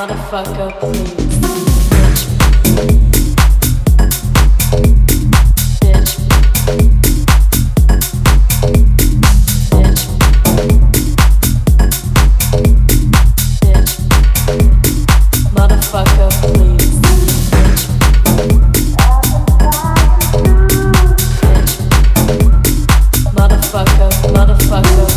motherfucker, please. motherfucker, motherfucker.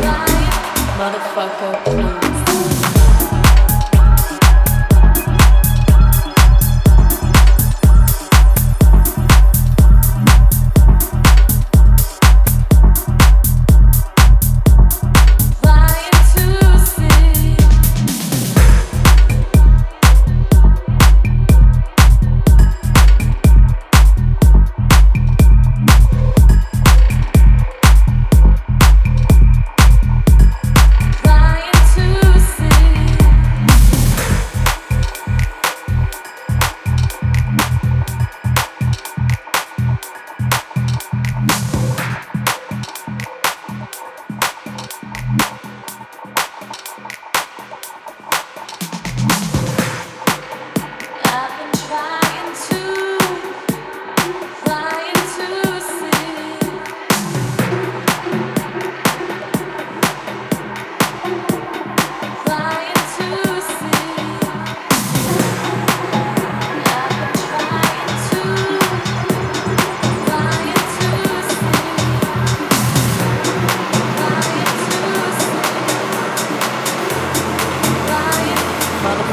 Motherfucker, please.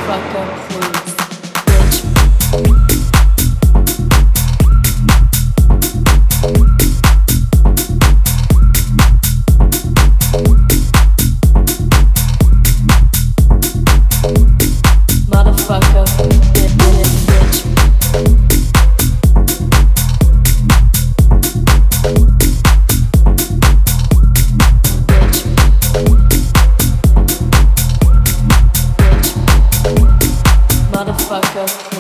fucking. motherfucker.